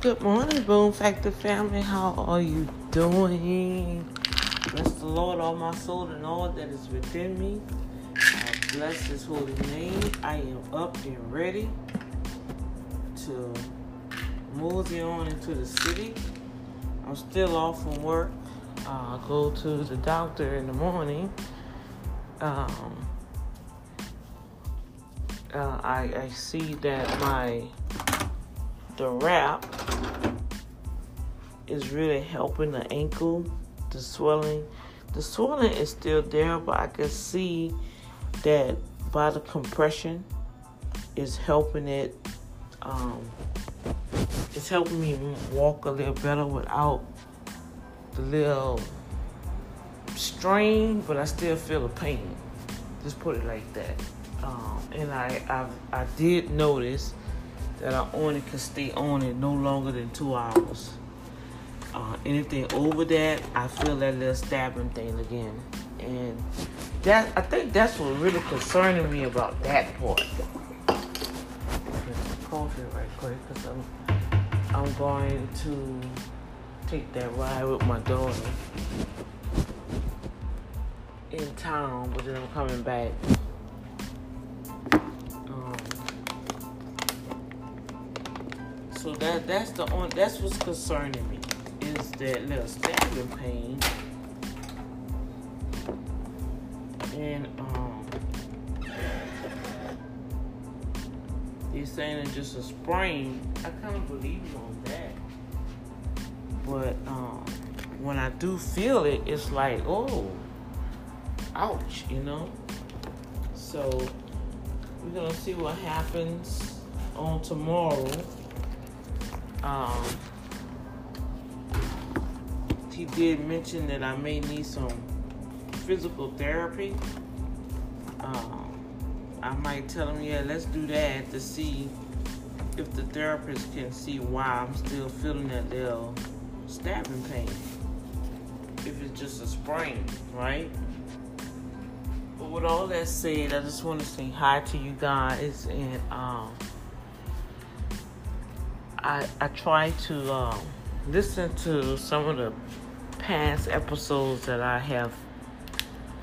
Good morning, Boom Factor family. How are you doing? Bless the Lord, all my soul, and all that is within me. I bless His holy name. I am up and ready to move on into the city. I'm still off from work. Uh, I go to the doctor in the morning. Um, uh, I, I see that my the wrap is really helping the ankle, the swelling. The swelling is still there, but I can see that by the compression is helping it. Um, it's helping me walk a little better without the little strain, but I still feel the pain. Just put it like that. Um, and I, I I did notice that I only can stay on it no longer than two hours. Uh, anything over that, I feel that little stabbing thing again, and that I think that's what really concerning me about that part. Coffee right quick, cause I'm I'm going to take that ride with my daughter in town, but then I'm coming back So that that's the only that's what's concerning me is that little stabbing pain. And um they're saying it's just a sprain. I kind of believe on that. But um when I do feel it, it's like, oh, ouch, you know? So we're gonna see what happens on tomorrow um, he did mention that I may need some physical therapy. Um, I might tell him, yeah, let's do that to see if the therapist can see why I'm still feeling that little stabbing pain. If it's just a sprain, right? But with all that said, I just want to say hi to you guys and um, I, I try to um, listen to some of the past episodes that I have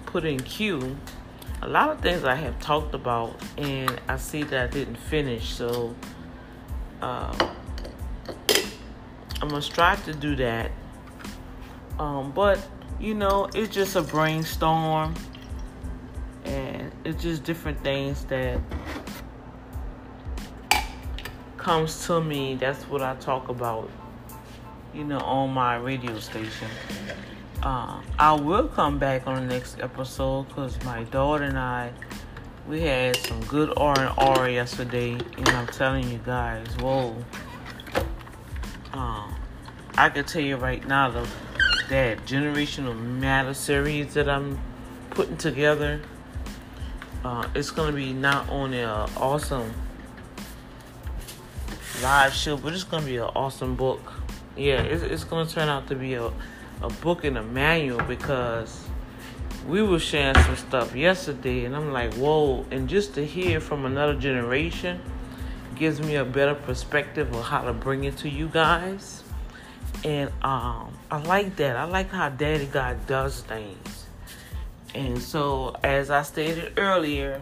put in queue. A lot of things I have talked about, and I see that I didn't finish, so uh, I'm gonna strive to do that. Um, but you know, it's just a brainstorm, and it's just different things that comes to me, that's what I talk about, you know, on my radio station. Uh, I will come back on the next episode because my daughter and I, we had some good R and R yesterday, and I'm telling you guys, whoa. Um, I can tell you right now the, that generational matter series that I'm putting together. Uh, it's gonna be not only an awesome live show, but it's gonna be an awesome book. Yeah, it's, it's gonna turn out to be a, a book and a manual because we were sharing some stuff yesterday, and I'm like, whoa! And just to hear from another generation gives me a better perspective of how to bring it to you guys. And um, I like that. I like how Daddy God does things. And so, as I stated earlier,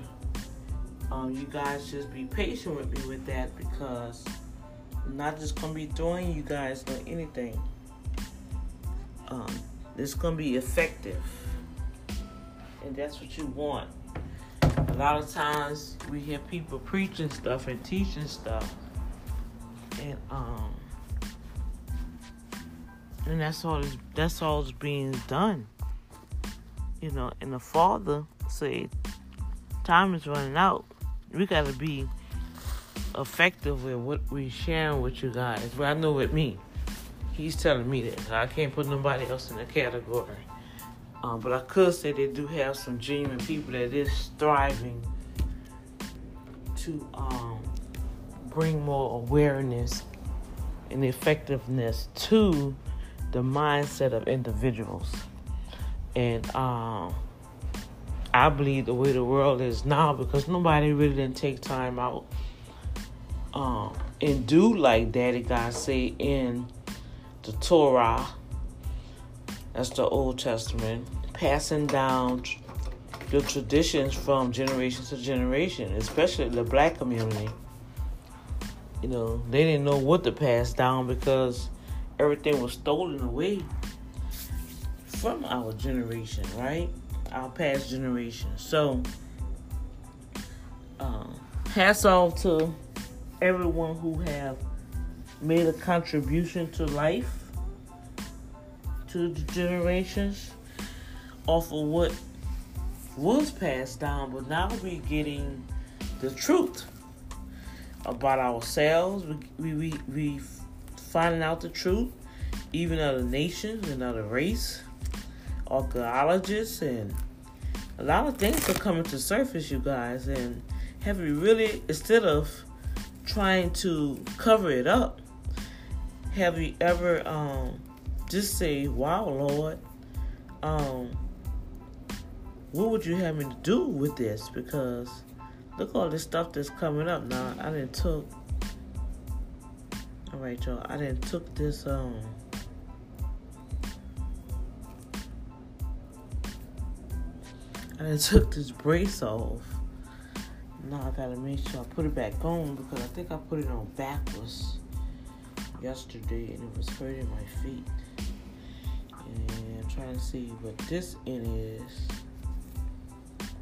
um, you guys just be patient with me with that because not just gonna be throwing you guys on anything. Um, it's gonna be effective, and that's what you want. A lot of times we hear people preaching stuff and teaching stuff, and um, and that's all. Is, that's all is being done. You know, and the Father said, "Time is running out. We gotta be." Effective with what we sharing with you guys. But I know with me, he's telling me that I can't put nobody else in the category. Um, but I could say they do have some genuine people that is striving to um, bring more awareness and effectiveness to the mindset of individuals. And um, I believe the way the world is now because nobody really didn't take time out um, and do like Daddy God say in the Torah. That's the Old Testament, passing down the traditions from generation to generation, especially the black community. You know, they didn't know what to pass down because everything was stolen away from our generation, right? Our past generation. So, um, hats off to everyone who have made a contribution to life, to the generations, off of what was passed down, but now we're getting the truth about ourselves. We we we, we finding out the truth, even other nations and other race, archaeologists, and a lot of things are coming to surface, you guys. And have we really, instead of trying to cover it up, have you ever um, just say, "Wow, Lord"? Um, what would you have me to do with this? Because look all this stuff that's coming up now. I didn't took. All right, y'all. I didn't took this um. I didn't took this brace off. Now I gotta make sure I put it back on because I think I put it on backwards yesterday and it was hurting my feet. And I'm trying to see what this end is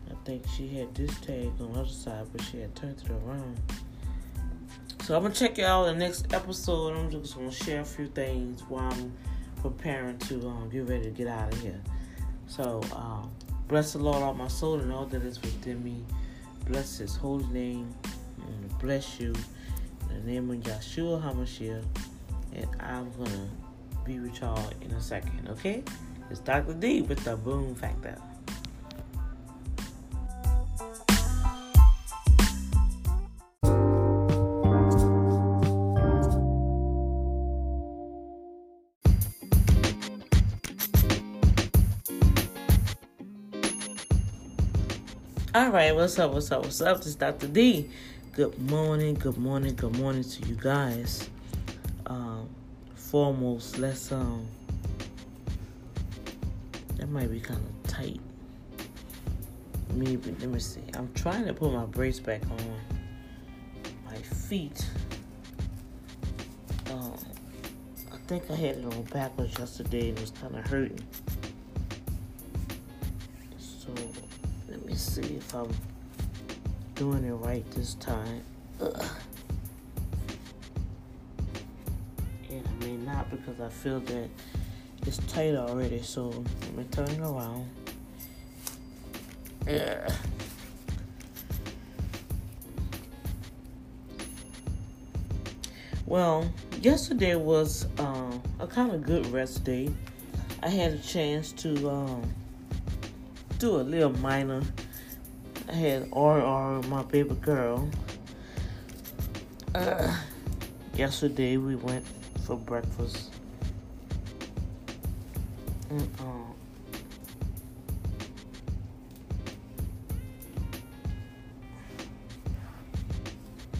I think she had this tag on the other side, but she had turned it around. So I'm gonna check y'all in the next episode. I'm just gonna share a few things while I'm preparing to um, get ready to get out of here. So um, bless the Lord all my soul and all that is within me. Bless His holy name and bless you in the name of Yeshua Hamashiach. And I'm gonna be with y'all in a second. Okay? It's Dr. D with the Boom Factor. All right, what's up? What's up? What's up? This is Dr. D. Good morning, good morning, good morning to you guys. Um, foremost, let's um, that might be kind of tight. Maybe let me see. I'm trying to put my brace back on my feet. Um, I think I had it on backwards yesterday and it was kind of hurting. See if I'm doing it right this time. Ugh. And I may not because I feel that it's tight already. So let me turn it around. Yeah. Well, yesterday was uh, a kind of good rest day. I had a chance to um, do a little minor I had RR, my baby girl. Uh, yesterday we went for breakfast. And, um,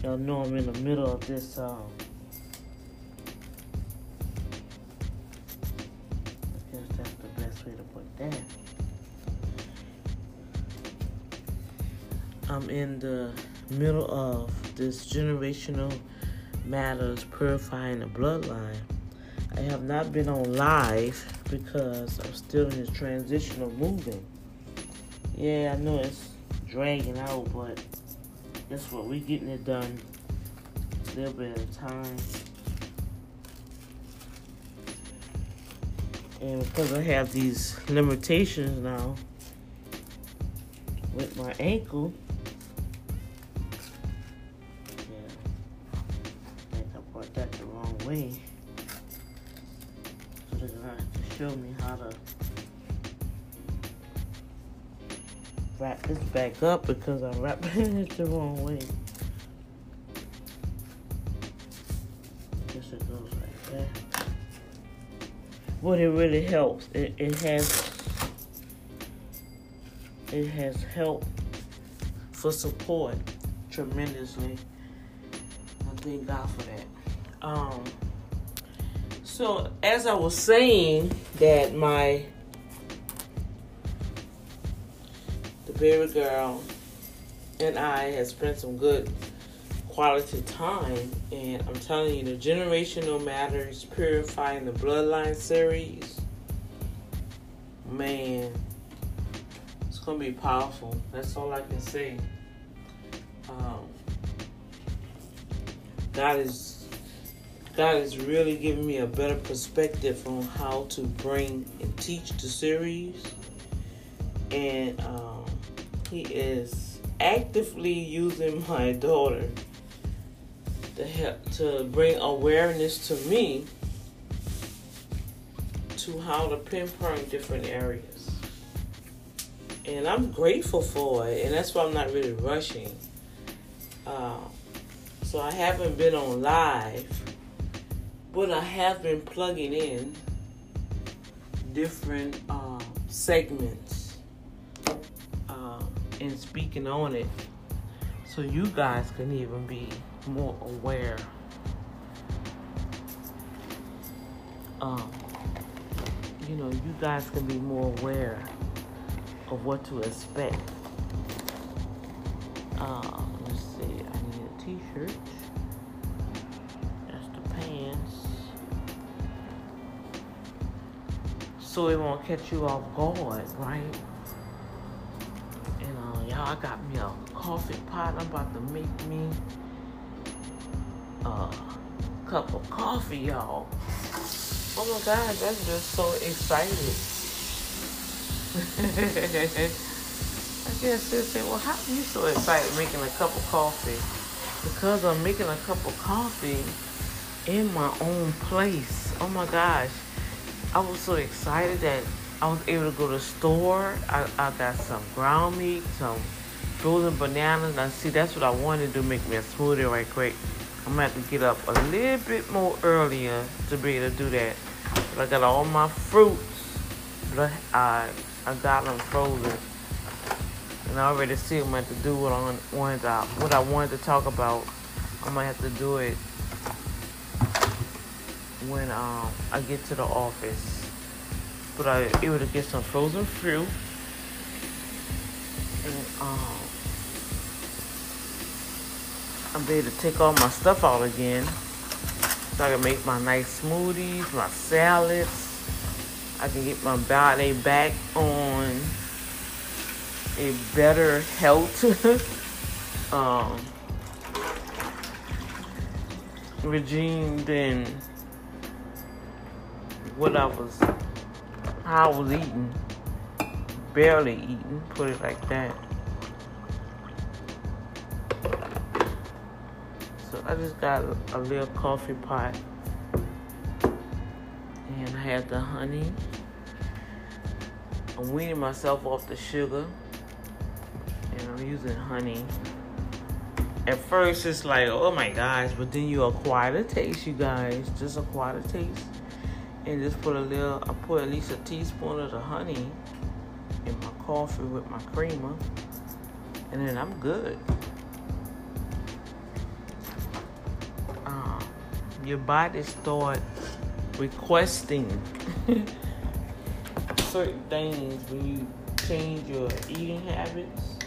y'all know I'm in the middle of this. Um, in the middle of this generational matters purifying the bloodline. I have not been on live because I'm still in this transition of moving. Yeah, I know it's dragging out, but that's what we're getting it done a little bit a time. And because I have these limitations now with my ankle, So to show me how to wrap this back up because I'm wrapping it the wrong way. I guess it goes like that. But it really helps. It, it has it has helped for support tremendously. I thank God for that. Um, so as I was saying that my the baby girl and I had spent some good quality time and I'm telling you the generational matters purifying the bloodline series man it's gonna be powerful. That's all I can say. Um, God is God is really giving me a better perspective on how to bring and teach the series, and um, He is actively using my daughter to help to bring awareness to me to how to pinpoint different areas. And I'm grateful for it, and that's why I'm not really rushing. Uh, so I haven't been on live, but I have been plugging in different uh, segments uh, and speaking on it so you guys can even be more aware. Um, you know, you guys can be more aware of what to expect. Uh, So it won't catch you off guard, right? And uh, y'all, I got me a coffee pot. I'm about to make me a cup of coffee, y'all. Oh my God, that's just so exciting. I guess they say, well, how are you so excited making a cup of coffee? Because I'm making a cup of coffee in my own place. Oh my gosh. I was so excited that I was able to go to the store. I, I got some ground meat, some frozen bananas. Now, see, that's what I wanted to do, make me a smoothie right quick. I'm gonna have to get up a little bit more earlier to be able to do that. But I got all my fruits. I, I got them frozen. And I already see I'm going to do what I wanted what I wanted to talk about. I'm gonna have to do it when um, I get to the office. But I was able to get some frozen fruit. And um, I'm able to take all my stuff out again. So I can make my nice smoothies, my salads. I can get my body back on a better health um, regime than what I was, how I was eating. Barely eating, put it like that. So I just got a little coffee pot. And I had the honey. I'm weaning myself off the sugar. And I'm using honey. At first, it's like, oh my gosh, but then you acquire the taste, you guys. Just acquire the taste. And just put a little, I put at least a teaspoon of the honey in my coffee with my creamer. And then I'm good. Um, your body start requesting certain things when you change your eating habits.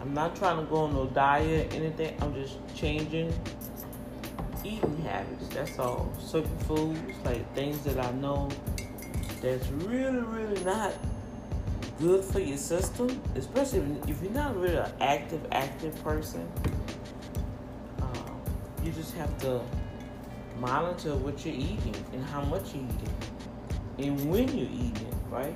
I'm not trying to go on no diet, anything. I'm just changing eating habits. That's all. Certain foods, like things that I know that's really, really not good for your system, especially if you're not really an active, active person. Uh, you just have to monitor what you're eating and how much you're eating and when you're eating right?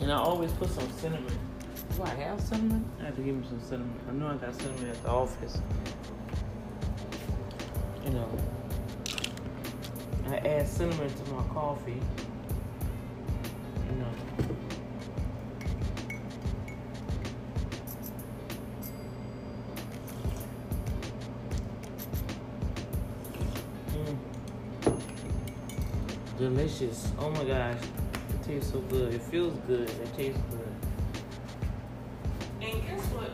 And I always put some cinnamon. Do I have cinnamon? I have to give me some cinnamon. I know I got cinnamon at the office. You know, I add cinnamon to my coffee. You know. Mm. Delicious. Oh my gosh. It tastes so good. It feels good. It tastes good. And guess what?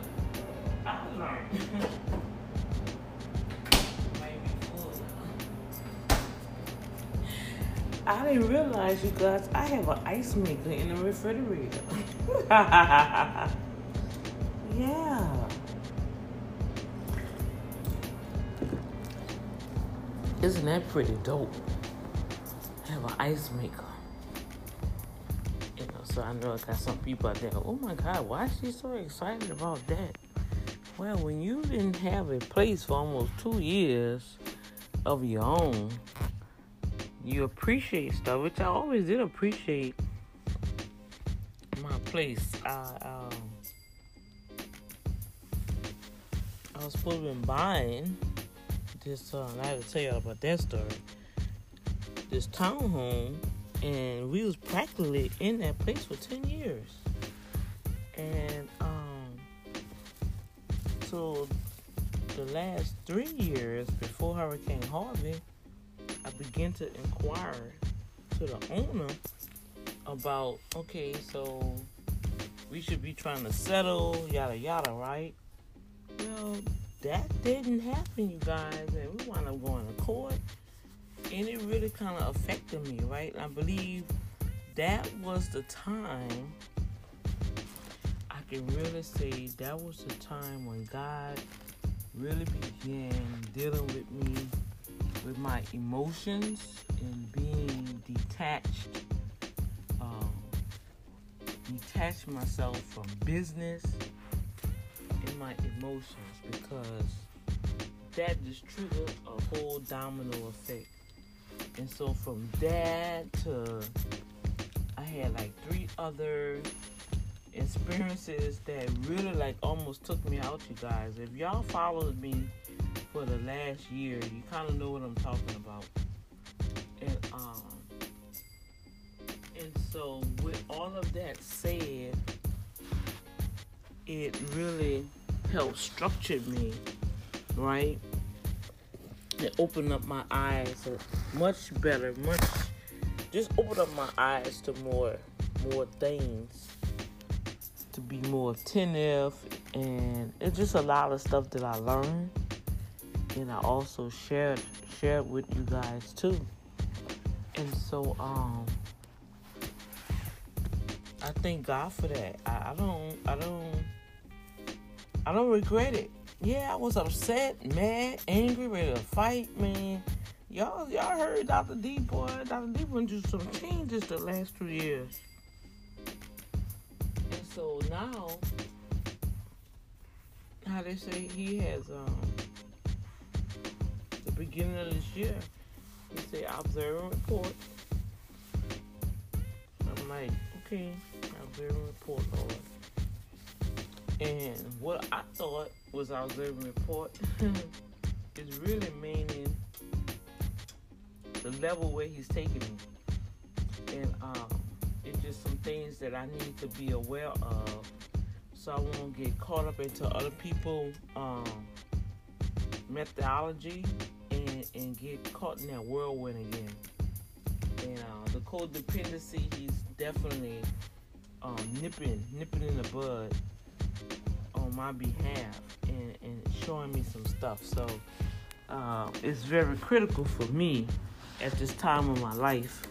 I learned. I didn't realize, you guys, I have an ice maker in the refrigerator. yeah. Isn't that pretty dope? I Have an ice maker. So I know I got some people out there. Oh my God, why is she so excited about that? Well, when you didn't have a place for almost two years of your own, you appreciate stuff, which I always did appreciate my place. I um, I was supposed to be buying this. Uh, I have to tell y'all about that story. This townhome, and we was practically in that place for ten years, and um, so the last three years before Hurricane Harvey I began to inquire to the owner about okay, so we should be trying to settle, yada yada, right? Well, that didn't happen, you guys, and we wound up going to court, and it really kind of affected me, right? I believe that was the time I can really say that was the time when God really began dealing with me with my emotions and being detached, um, detach myself from business and my emotions because that just triggered a whole domino effect. And so from that to I had like three other experiences that really like almost took me out, you guys. If y'all followed me for the last year, you kind of know what I'm talking about. And um, and so with all of that said, it really helped structure me, right? It opened up my eyes much better, much just opened up my eyes to more more things to be more attentive and it's just a lot of stuff that I learned and I also shared shared with you guys too. And so um I thank God for that. I, I don't I don't I don't regret it. Yeah, I was upset, mad, angry, ready to fight, man. Y'all y'all heard Dr. D boy. Dr. D went through some changes the last two years. And so now how they say he has um the beginning of this year. He said, observe and report. I'm like, okay, observe and report, Lord. And what I thought was observe and report is really meaning the level where he's taking me. And um, it's just some things that I need to be aware of so I won't get caught up into other people um, methodology and, and get caught in that whirlwind again. And uh, the codependency, he's definitely um, nipping, nipping in the bud my behalf and, and showing me some stuff. So uh, it's very critical for me at this time of my life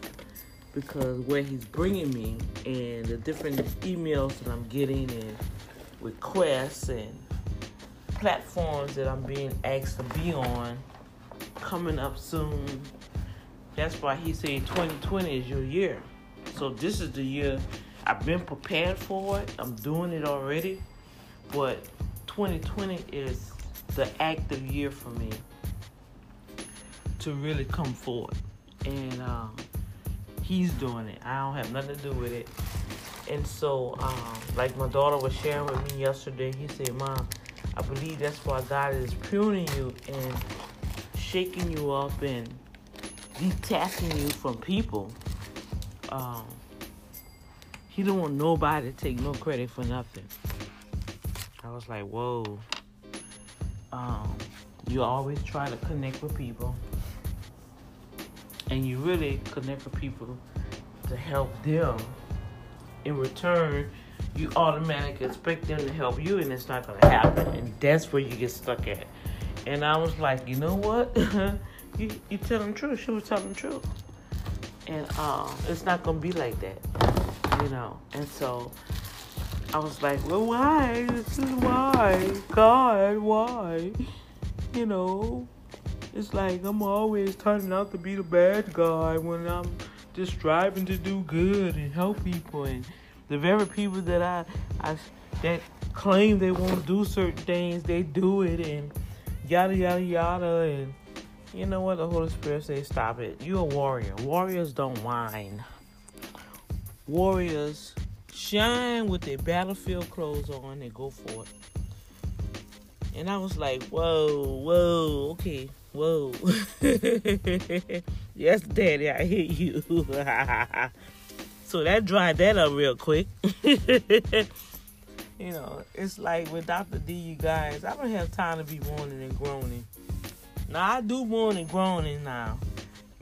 because where he's bringing me and the different emails that I'm getting and requests and platforms that I'm being asked to be on coming up soon. That's why he said 2020 is your year. So this is the year I've been prepared for it. I'm doing it already. But 2020 is the active year for me to really come forward. And um, he's doing it. I don't have nothing to do with it. And so, um, like my daughter was sharing with me yesterday, he said, Mom, I believe that's why God is pruning you and shaking you up and detaching you from people. Um, he don't want nobody to take no credit for nothing. I was like, whoa. Um, you always try to connect with people, and you really connect with people to help them. In return, you automatically expect them to help you, and it's not gonna happen, and that's where you get stuck at. And I was like, you know what? you you telling the truth. She was telling the truth, and um, it's not gonna be like that, you know. And so I was like, well, why? This is why, God, why? You know, it's like I'm always turning out to be the bad guy when I'm just striving to do good and help people and the very people that I, I that claim they won't do certain things, they do it and yada yada yada and you know what the Holy Spirit says stop it. You're a warrior. Warriors don't whine. Warriors shine with their battlefield clothes on and go for it. And I was like, whoa, whoa, okay, whoa. yes, Daddy, I hear you. so that dried that up real quick. you know, it's like with Dr. D, you guys, I don't have time to be moaning and groaning. Now, I do moan and groaning now.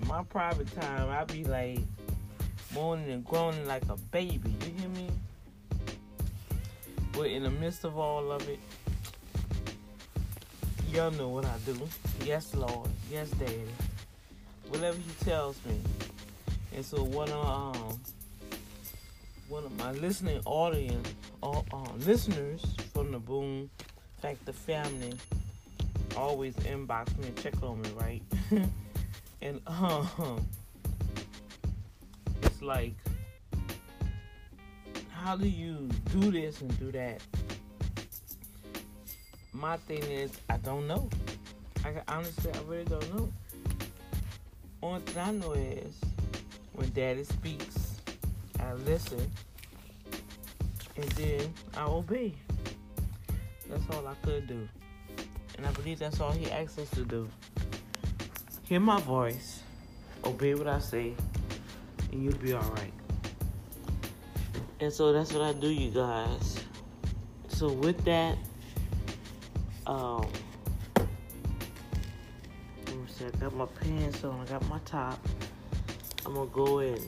My private time, I be like moaning and groaning like a baby. You hear me? But in the midst of all of it, y'all know what I do. Yes, Lord. Yes, Daddy. Whatever He tells me. And so one of um one of my listening audience, uh, uh, listeners from the Boom Factor family, always inbox me and check on me, right? and um, like, how do you do this and do that? my thing is, I don't know. I honestly, I really don't know. Only thing I know is when Daddy speaks, I listen, and then I obey. That's all I could do, and I believe that's all He asks us to do. Hear my voice, obey what I say, and you'll be all right. And so that's what I do, you guys. So with that um see, I got my pants on, I got my top. I'm gonna go in.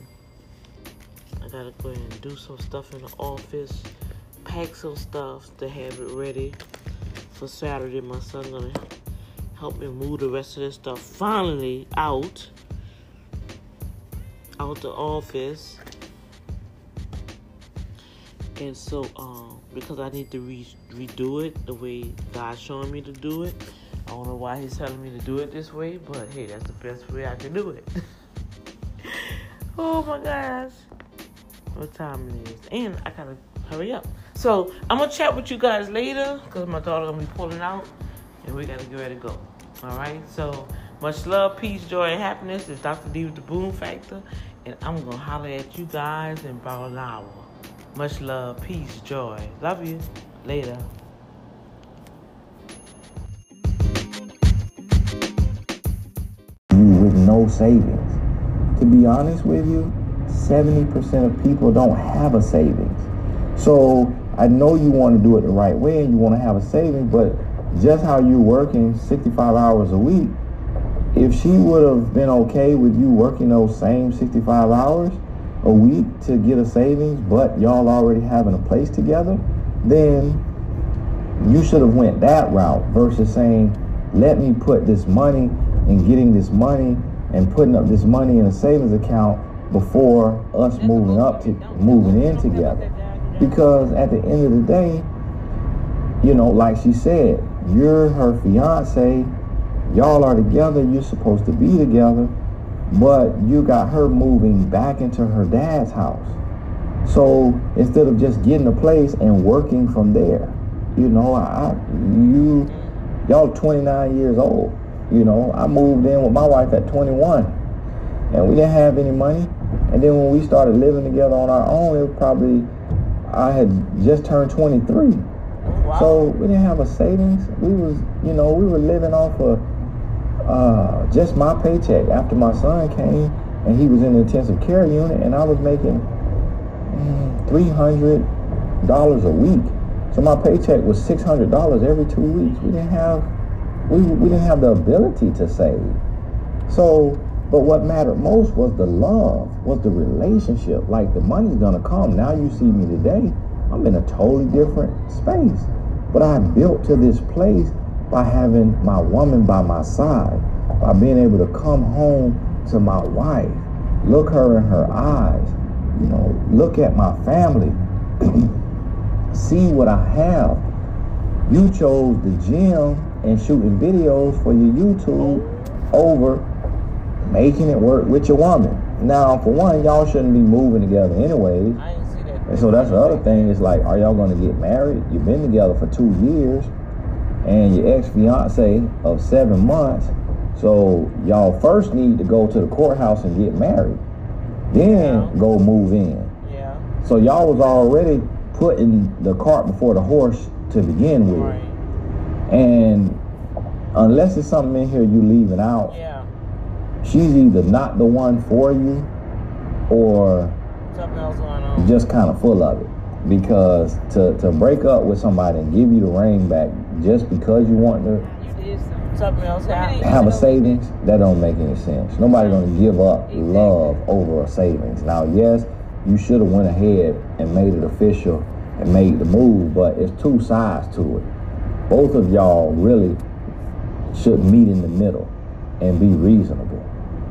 I gotta go in and do some stuff in the office, pack some stuff to have it ready for Saturday. My son gonna help me move the rest of this stuff finally out out the office. And so, um, because I need to re- redo it the way God's showing me to do it. I don't know why He's telling me to do it this way, but hey, that's the best way I can do it. oh my gosh, what time it is, and I gotta hurry up. So I'm gonna chat with you guys later because my daughter gonna be pulling out, and we gotta get ready to go. All right, so much love, peace, joy, and happiness. It's Dr. D with the Boom Factor, and I'm gonna holler at you guys in about an hour. Much love, peace, joy. Love you. Later. You with no savings. To be honest with you, 70% of people don't have a savings. So I know you want to do it the right way and you want to have a savings, but just how you're working 65 hours a week, if she would have been okay with you working those same 65 hours, a week to get a savings, but y'all already having a place together, then you should have went that route versus saying, let me put this money and getting this money and putting up this money in a savings account before us moving up to moving in together. Because at the end of the day, you know, like she said, you're her fiance, y'all are together, you're supposed to be together but you got her moving back into her dad's house. So instead of just getting a place and working from there, you know, I you y'all 29 years old. You know, I moved in with my wife at 21, and we didn't have any money. And then when we started living together on our own, it was probably I had just turned 23. Wow. So we didn't have a savings. We was, you know, we were living off of uh, just my paycheck after my son came and he was in the intensive care unit and I was making mm, $300 a week. So my paycheck was $600 every two weeks. We didn't have, we, we didn't have the ability to save. So, but what mattered most was the love, was the relationship. Like the money's gonna come. Now you see me today I'm in a totally different space. But I built to this place by having my woman by my side, by being able to come home to my wife, look her in her eyes, you know, look at my family, see what I have. You chose the gym and shooting videos for your YouTube over making it work with your woman. Now, for one, y'all shouldn't be moving together anyways. I didn't see that. And so that's the other thing. It's like, are y'all gonna get married? You've been together for two years, and your ex fiance of seven months. So y'all first need to go to the courthouse and get married, then Yeah. go move in. Yeah. So y'all was already putting the cart before the horse to begin with, Right. and unless it's something in here you leaving out, Yeah. she's either not the one for you, or Something else going on. just kind of full of it. Because to, to break up with somebody and give you the ring back just because you want to something. Something else happened. have a savings, that don't make any sense. Nobody gonna give up love over a savings. Now, yes, you should have went ahead and made it official and made the move, but it's two sides to it. Both of y'all really should meet in the middle and be reasonable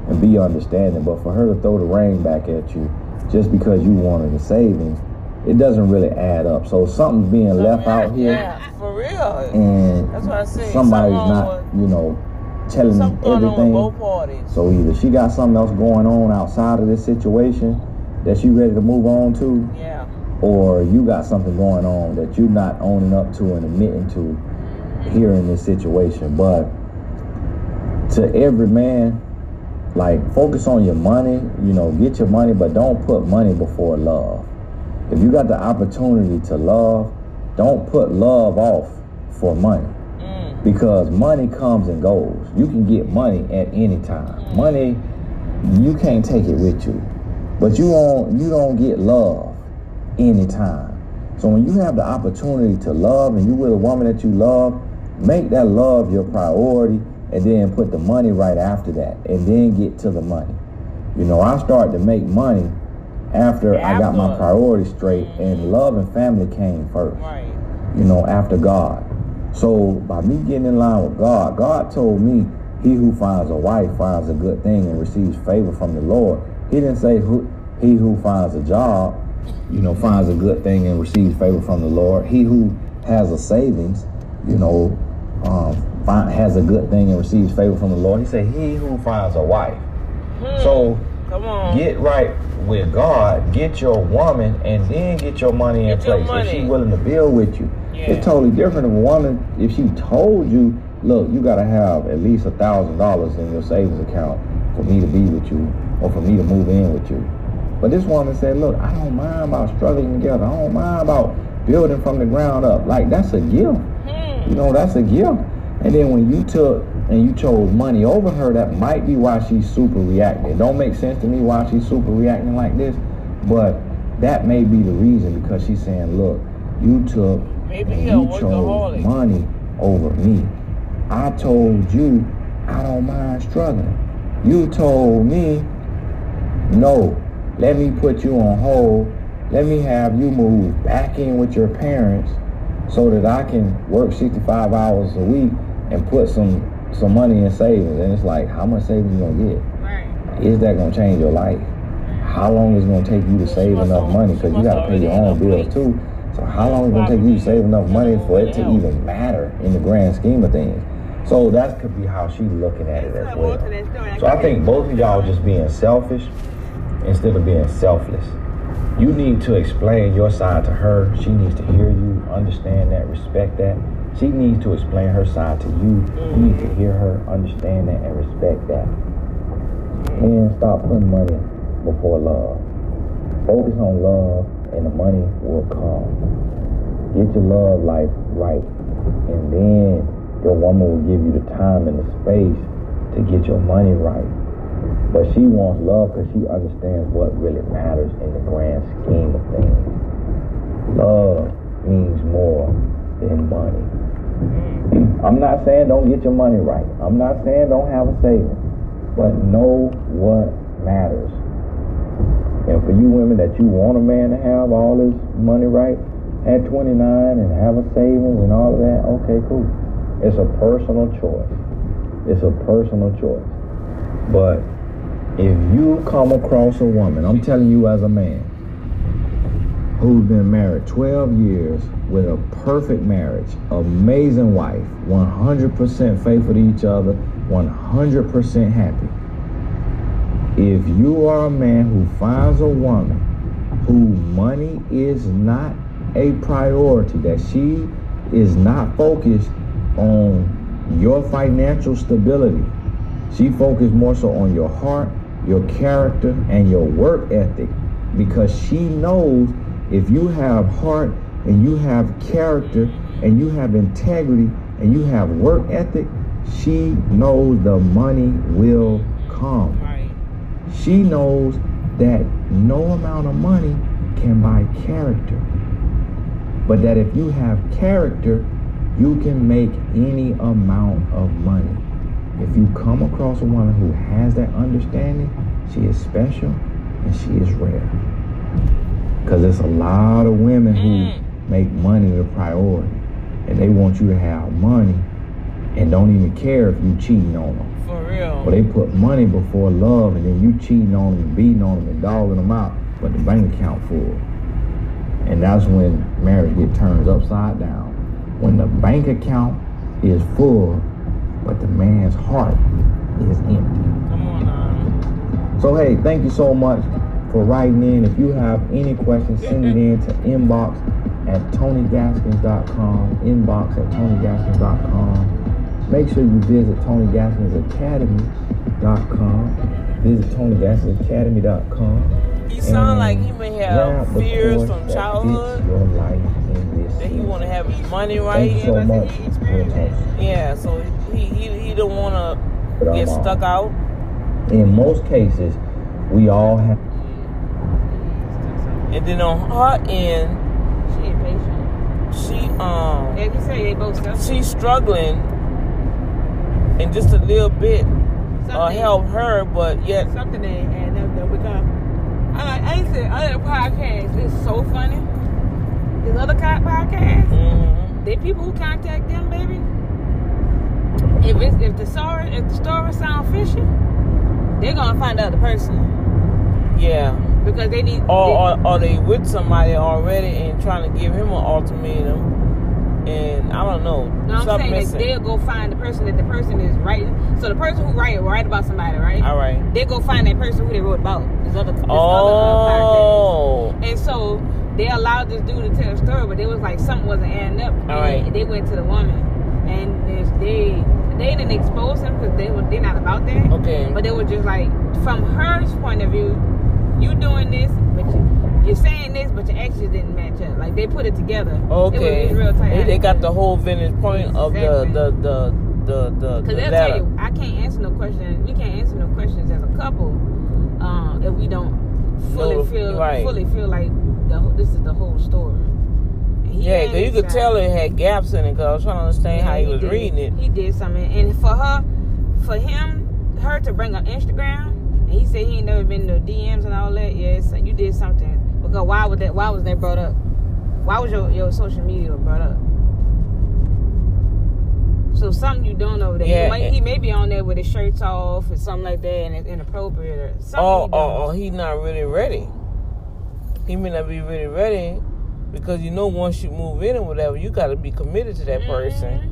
and be understanding. But for her to throw the ring back at you just because you wanted the savings, it doesn't really add up. So something's being left out here Yeah, for real. and That's what I said. somebody's Something not, you know, telling Something everything. So either she got something else going on outside of this situation that she ready to move on to, Yeah. or you got something going on that you're not owning up to and admitting to here in this situation. But to every man, like focus on your money, you know, get your money, but don't put money before love. If you got the opportunity to love, don't put love off for money Mm. because money comes and goes. You can get money at any time. Money, you can't take it with you, but you don't you don't get love anytime. So when you have the opportunity to love and you with a woman that you love, make that love your priority, and then put the money right after that, and then get to the money. You know, I started to make money after I got my priorities straight, and love and family came first Right. you know, after God. So by me getting in line with God, God told me, "He who finds a wife finds a good thing and receives favor from the Lord." He didn't say, "Who he who finds a job, you know, finds a good thing and receives favor from the Lord." He who has a savings, you know, um, find, has a good thing and receives favor from the Lord. He said, "He who finds a wife." Hmm. So Come on. get right with God, get your woman, and then get your money in Get your place. If she's willing to build with you, Yeah. it's totally different. If a woman, if she told you, look, you got to have at least a thousand dollars in your savings account for me to be with you, or for me to move in with you. But this woman said, look, I don't mind about struggling together. I don't mind about building from the ground up. Like that's a gift. Hmm. You know, that's a gift. And then when you took and you chose money over her, that might be why she's super reacting. It don't make sense to me why she's super reacting like this, but that may be the reason because she's saying, look, you took Maybe and you chose money over me. I told you I don't mind struggling. You told me, no, let me put you on hold. Let me have you move back in with your parents so that I can work 65 hours a week and put some some money in savings. And it's like, how much savings you gonna get? Right. Is that gonna change your life? How long is it gonna take you to save enough money? Because you gotta pay your own bills too. So how long is it gonna take you to save enough money for it to even matter in the grand scheme of things? So that could be how she's looking at it as well. So I think both of y'all just being selfish instead of being selfless. You need to explain your side to her. She needs to hear you, understand that, respect that. She needs to explain her side to you. You need to hear her, understand that, and respect that. And stop putting money before love. Focus on love, and the money will come. Get your love life right, and then your woman will give you the time and the space to get your money right. But she wants love because she understands what really matters in the grand scheme of things. Love means more than money. Mm. I'm not saying don't get your money right. I'm not saying don't have a savings. But know what matters. And for you women that you want a man to have all his money right, at 29 and have a savings and all of that, okay, cool. It's a personal choice. It's a personal choice. But if you come across a woman, I'm telling you as a man, who's been married 12 years with a perfect marriage, amazing wife, 100% faithful to each other, 100% happy. If you are a man who finds a woman who money is not a priority, that she is not focused on your financial stability, she focused more so on your heart, your character, and your work ethic because she knows if you have heart and you have character and you have integrity and you have work ethic, she knows the money will come. Right. She knows that no amount of money can buy character. But that if you have character, you can make any amount of money. If you come across a woman who has that understanding, she is special and she is rare. Because there's a lot of women who Mm. make money the priority. And they want you to have money and don't even care if you cheating on them. For real. But they put money before love, and then you cheating on them, and beating on them, and dogging them out, but the bank account full. And that's when marriage get turned upside down. When the bank account is full, but the man's heart is empty. Come on now. So hey, thank you so much for writing in. If you have any questions, send it in to inbox at tonygaskins.com. Inbox at tonygaskins.com. Make sure you visit tonygaskinsacademy.com. Visit tonygaskinsacademy.com. He sound like he may have fears from childhood Your life in this that he want to have money Thank right. you so Yeah, much. but he We'll experienced talk. Yeah, so he he, he don't want to get stuck out. In most cases, we all have. And then on her end, She impatient. she um Like you say, they both she's struggling, and just a little bit uh, Something- help her, but yet Something ain't adding up we got. I like, I used other podcasts, it's so funny. These other podcasts, mhm. they people who contact them, baby. If it's if the story if the story sound fishy, they're gonna find out the person yeah, because they need. or, they- or are they with somebody already and trying to give him an ultimatum? And I don't know, no, I'm saying that missing. they'll go find the person that the person is writing. So the person who write write about somebody, right? All right. They go find that person who they wrote about. This other, this other uh, Oh, podcast. And so they allowed this dude to tell a story, but it was like something wasn't adding up. All and right. They went to the woman, and they they didn't expose him because they were they're not about that. okay. But they were just like, from her point of view, you doing this, but you, you're saying this, but your actions didn't match up. Like they put it together. Okay. it was real tight. They, they got the whole vantage point of the the the the the, Because the they'll letter. tell you, I can't answer no questions. We can't answer no questions as a couple um, if we don't fully No, feel right. fully feel like the, this is the whole story. Yeah, 'cause you could tell it had gaps in it. Cause I was trying to understand Yeah, how he was did. reading it. He did something, and for her, for him, her to bring up Instagram, and he said he ain't never been to DMs and all that. Yes, you did something. Because why would that? Why was that brought up? Why was your, your social media brought up? So something you don't know that Yeah, he, might, he may be on there with his shirts off or something like that, and it's inappropriate or something. Oh, oh, oh, he's not really ready. He may not be really ready because you know once you move in or whatever, you got to be committed to that person. Mm-hmm.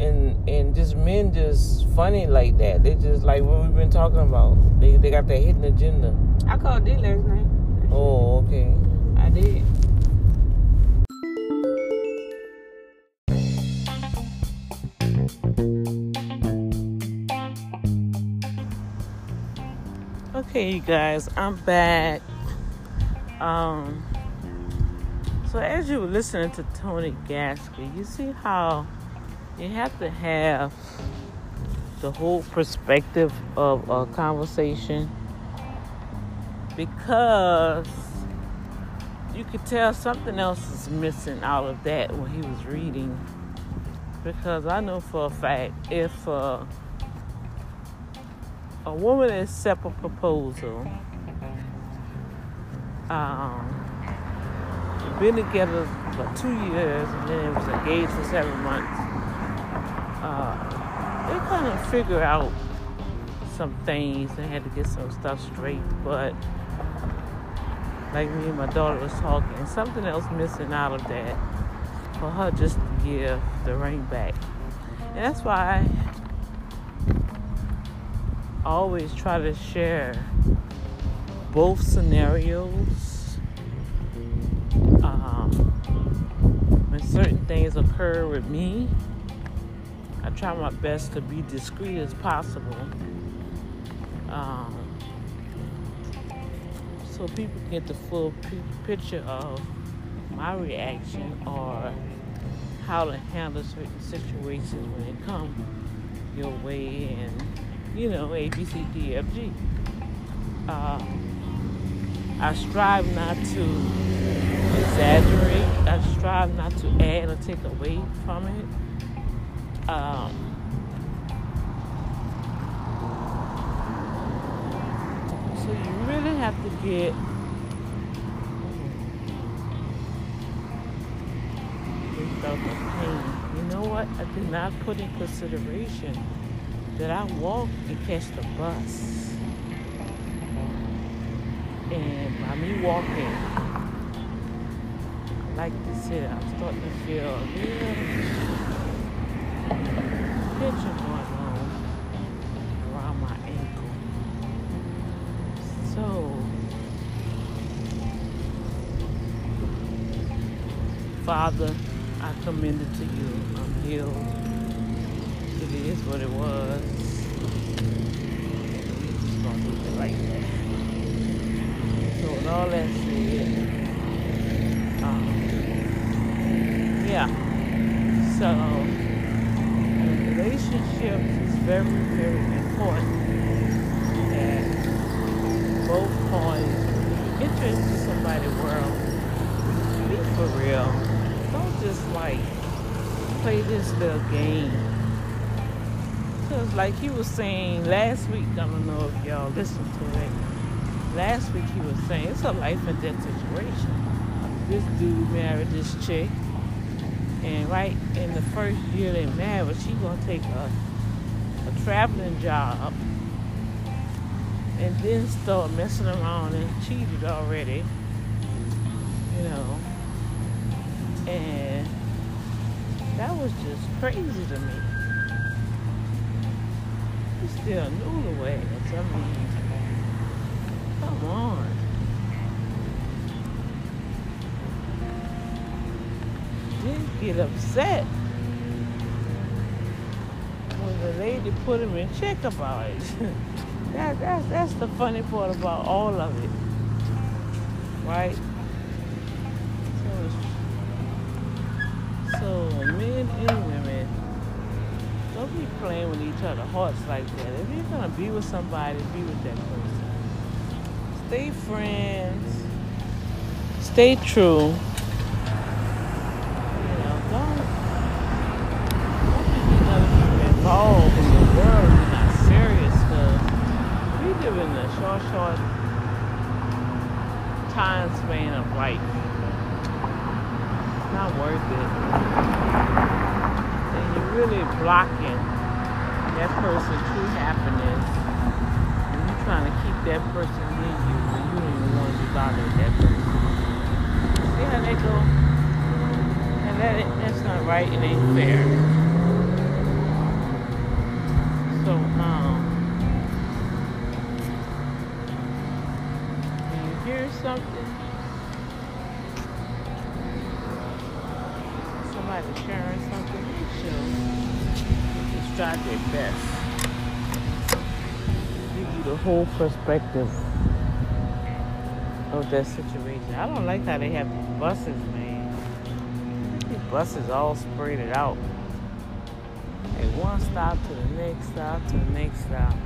And and just men just funny like that. They just like what we've been talking about. They they got that hidden agenda. I called D last night. Oh, okay. I did. Okay, you guys, I'm back. Um, so as you were listening to Tony Gaskins, you see how you have to have the whole perspective of a conversation because you could tell something else is missing out of that when he was reading. Because I know for a fact if uh, a woman accept a proposal, um, been together for two years and then it was engaged for seven months. Uh, they of figure out some things and had to get some stuff straight, but like me and my daughter was talking, something else missing out of that for her just to give the ring back. And that's why I always try to share both scenarios. Um, when certain things occur with me, try my best to be discreet as possible. Um, so people get the full picture of my reaction or how to handle certain situations when it come your way and you know A B C D F G. Uh, I strive not to exaggerate. I strive not to add or take away from it. Um, so you really have to get without the pain. You know what? I did not put in consideration that I walk and catch the bus. And by me walking, like I said, I'm starting to feel a little around my ankle. So, Father, I commend it to you. I'm healed. It is what it was. Just gonna it like that. So with all that said, um, yeah. So relationships is very, very important that both parties enter into somebody's world. Be for real don't just like this little game. Cause like he was saying last week, I don't know if y'all listened to it. Last week he was saying it's a life and death situation. This dude married this chick, and right in the first year they married, she gonna take a a traveling job, and then start messing around and cheated already. You know, and that was just crazy to me. He's still newlyweds. I mean, come on. Didn't get upset when the lady put him in check about it. that, that, that's the funny part about all of it. Right? So men and women, don't be playing with each other's hearts like that. If you're gonna be with somebody, be with that person. Stay friends. Stay true. Don't don't be involved in the world serious we a short, short time span of life not worth it. And you're really blocking that person's true happiness. And you're trying to keep that person in you when you don't even want to bother that person. See how they go? And that that's not right and ain't fair. So, um, when you hear something somebody sharing something, make sure just try their best. Give you the whole perspective of that situation. I don't like how they have these buses, man. These buses all spread it out. Like one stop to the next stop to the next stop.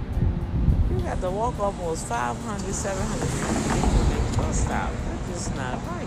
You got to walk almost 500, 700 feet to to next bus stop. That's just not right.